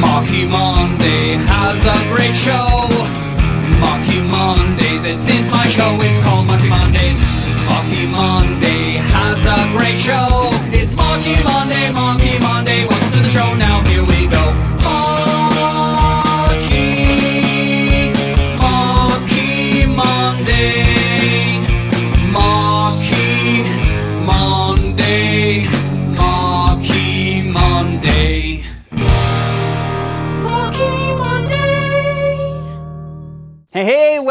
Marky Monday has a great show. Marky Monday, this is my show. It's called Marky Mondays. Marky Monday has a great show. It's Marky Monday, Marky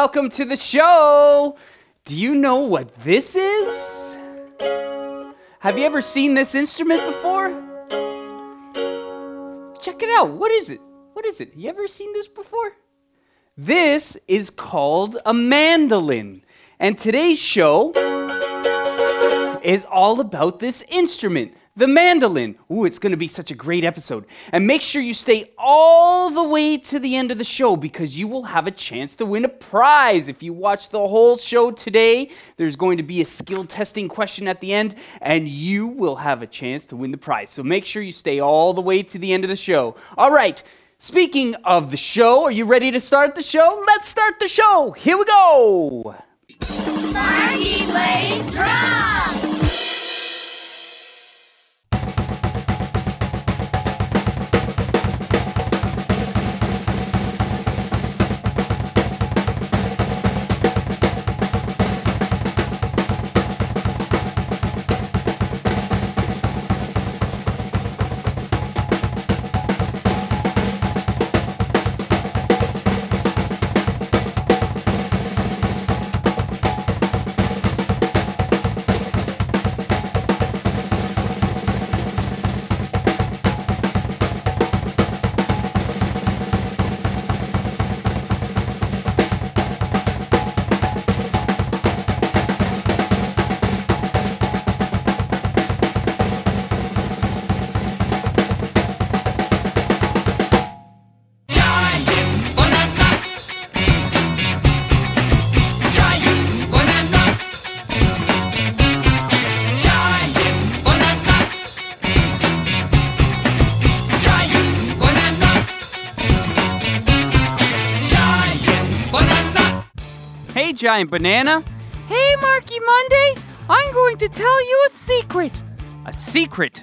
welcome to the show. Do you know what this is? Have you ever seen this instrument before? Check it out. What is it? What is it? You ever seen this before? This is called a mandolin. And today's show is all about this instrument, the mandolin. Ooh, it's going to be such a great episode. And make sure you stay all the way to the end of the show because you will have a chance to win a prize. If you watch the whole show today, there's going to be a skill testing question at the end, and you will have a chance to win the prize. So make sure you stay all the way to the end of the show. All right. Speaking of the show, are you ready to start the show? Let's start the show. Here we go. Marky plays drums. Hey, Giant Banana. Hey, Marky Monday! I'm going to tell you a secret. A secret.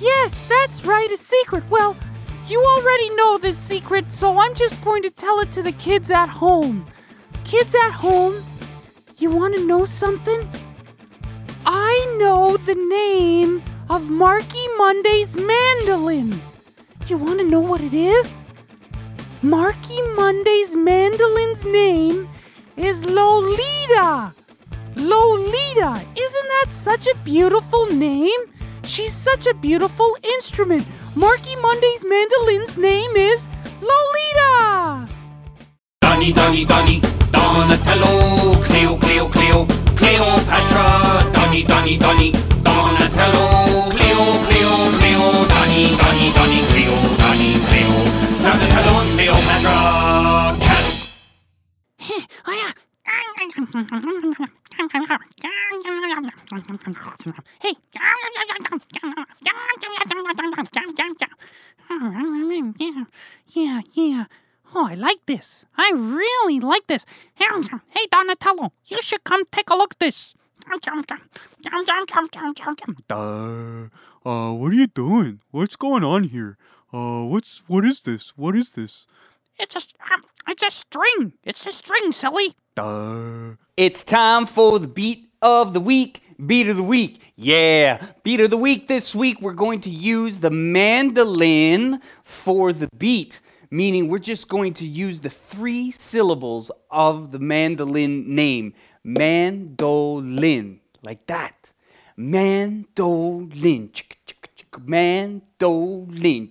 Yes, that's right, a secret. Well, you already know this secret, so I'm just going to tell it to the kids at home. Kids at home, you want to know something? I know the name of Marky Monday's mandolin. Do you want to know what it is? Marky Monday's mandolin's name is Lolita. Lolita! Isn't that such a beautiful name? She's such a beautiful instrument. Marky Monday's mandolin's name is Lolita! Donny, Donny, Donny, Donatello, Cleo, Cleo, Cleo, Cleopatra, Donny, Donny, Donny, Donatello, Hey. Yeah, yeah. Oh, I like this. I really like this. Hey, Donatello, you should come take a look at this. Uh, uh, what are you doing? What's going on here? Uh, what's, what is this? What is this? It's a, it's a string. It's a string, silly. Uh, It's time for the beat of the week. Beat of the week. Yeah. Beat of the week this week, we're going to use the mandolin for the beat, meaning we're just going to use the three syllables of the mandolin name mandolin, like that. Mandolin. Mandolin.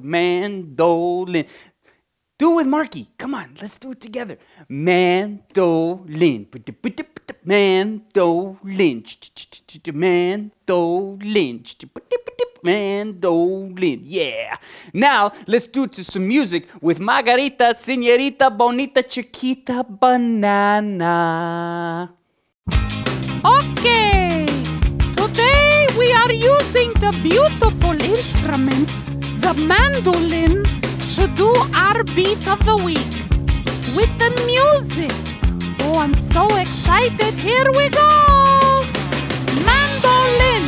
Mandolin. Do it with Marky. Come on, let's do it together. Mandolin. Mandolin. Mandolin. Mandolin. Yeah. Now, let's do it to some music with Margarita, Senorita, Bonita, Chiquita, Banana. Okay. Today we are using the beautiful instrument, the mandolin, to do our beat of the week with the music. Oh, I'm so excited. Here we go. Mandolin.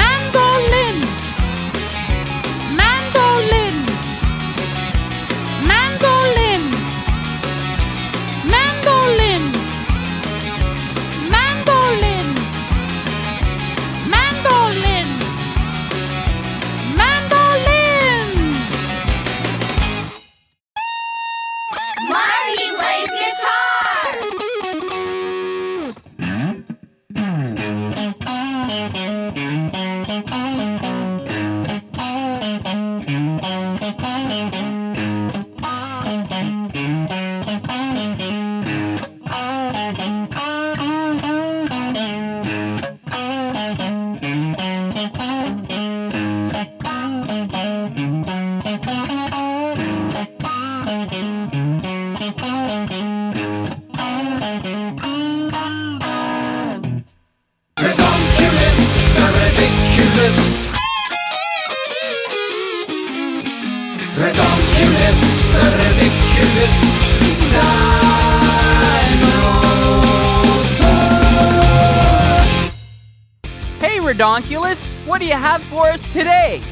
Mandolin. Mandolin. Mandolin. Mandolin. Hey, Redonkulous, what do you have for us today?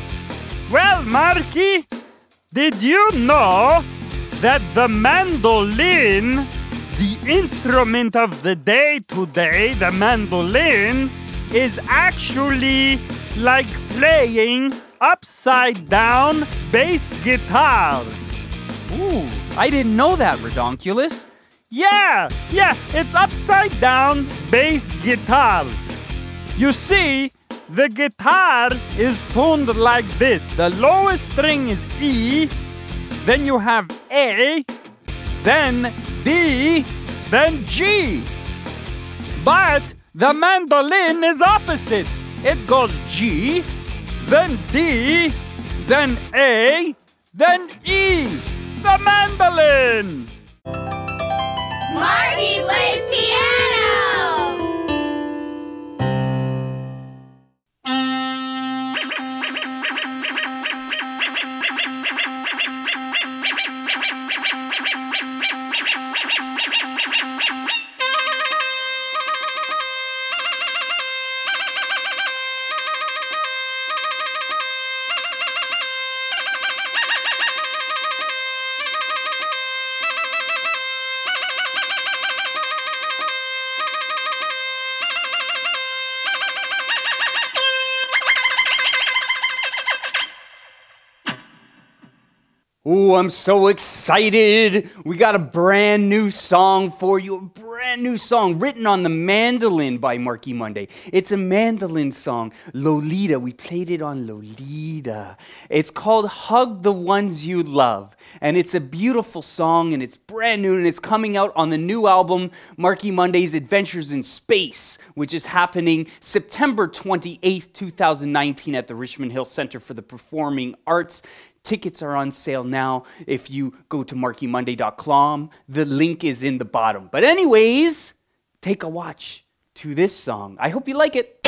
Well, Marky, did you know that the mandolin, the instrument of the day today, the mandolin, is actually like playing upside down bass guitar? Ooh, I didn't know that, Redonkulous. Yeah, yeah, it's upside down bass guitar. You see, the guitar is tuned like this. The lowest string is E, then you have A, then D, then G. But the mandolin is opposite. It goes G, then D, then A, then E. The mandolin! Marky plays piano. Ooh, I'm so excited. We got a brand new song for you. A brand new song written on the mandolin by Marky Monday. It's a mandolin song, Lolita. We played it on Lolita. It's called Hug the Ones You Love. And it's a beautiful song and it's brand new and it's coming out on the new album, Marky Monday's Adventures in Space, which is happening September 28th, 2019 at the Richmond Hill Center for the Performing Arts. Tickets are on sale now if you go to markymonday.com. The link is in the bottom. But, anyways, take a watch to this song. I hope you like it.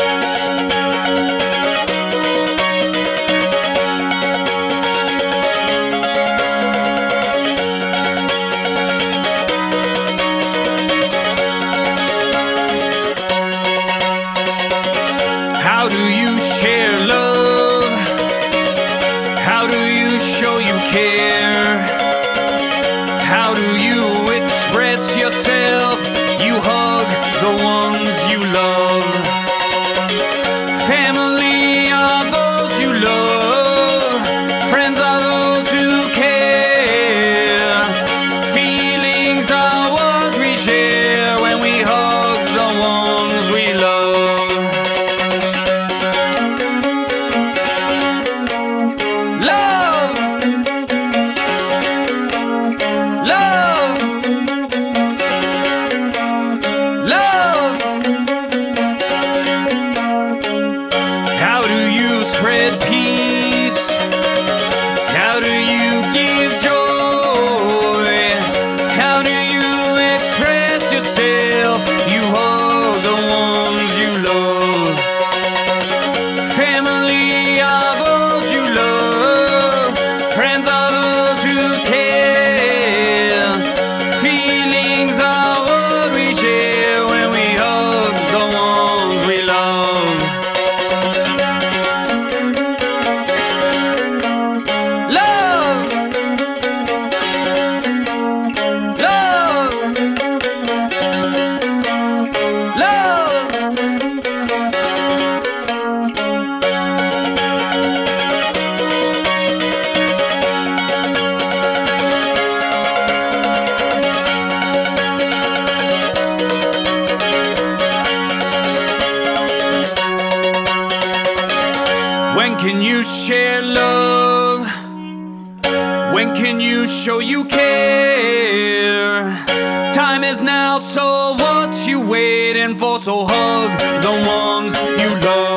For? So hug the ones you love.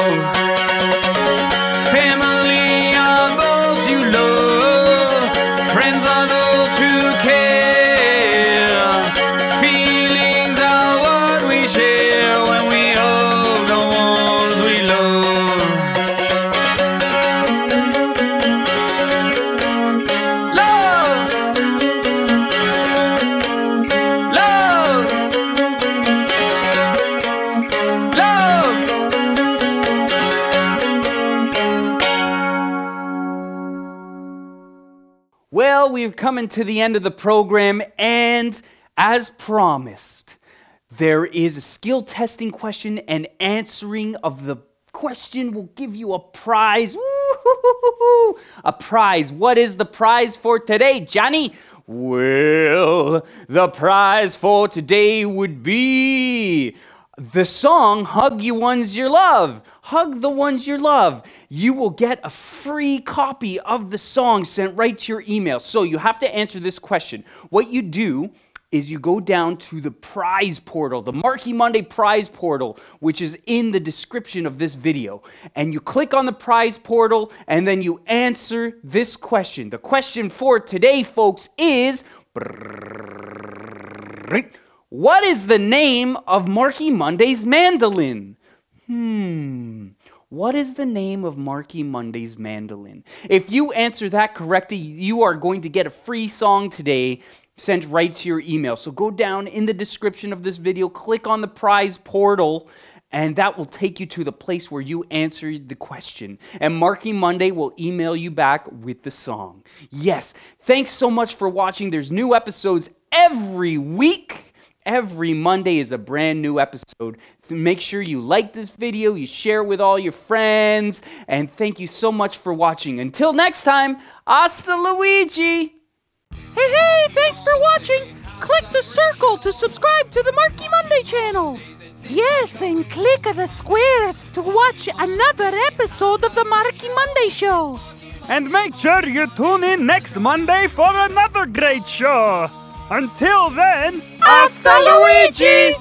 We've come to the end of the program, and as promised, there is a skill testing question, and answering of the question will give you a prize. Woo-hoo-hoo-hoo-hoo. A prize. What is the prize for today, Johnny? Well, the prize for today would be the song Hug You Ones You Love. Hug the ones you love. You will get a free copy of the song sent right to your email. So you have to answer this question. What you do is you go down to the prize portal, the Marky Monday prize portal, which is in the description of this video. And you click on the prize portal and then you answer this question. The question for today, folks, is what is the name of Marky Monday's mandolin? Hmm. What is the name of Marky Monday's mandolin? If you answer that correctly, you are going to get a free song today sent right to your email. So go down in the description of this video, click on the prize portal, and that will take you to the place where you answered the question. And Marky Monday will email you back with the song. Yes, thanks so much for watching. There's new episodes every week. Every Monday is a brand new episode. Make sure you like this video, you share it with all your friends, and thank you so much for watching. Until next time, hasta Luigi! Hey, hey, thanks for watching. Click the circle to subscribe to the Marky Monday channel. Yes, and click the squares to watch another episode of the Marky Monday show. And make sure you tune in next Monday for another great show. Until then, Hasta Luigi!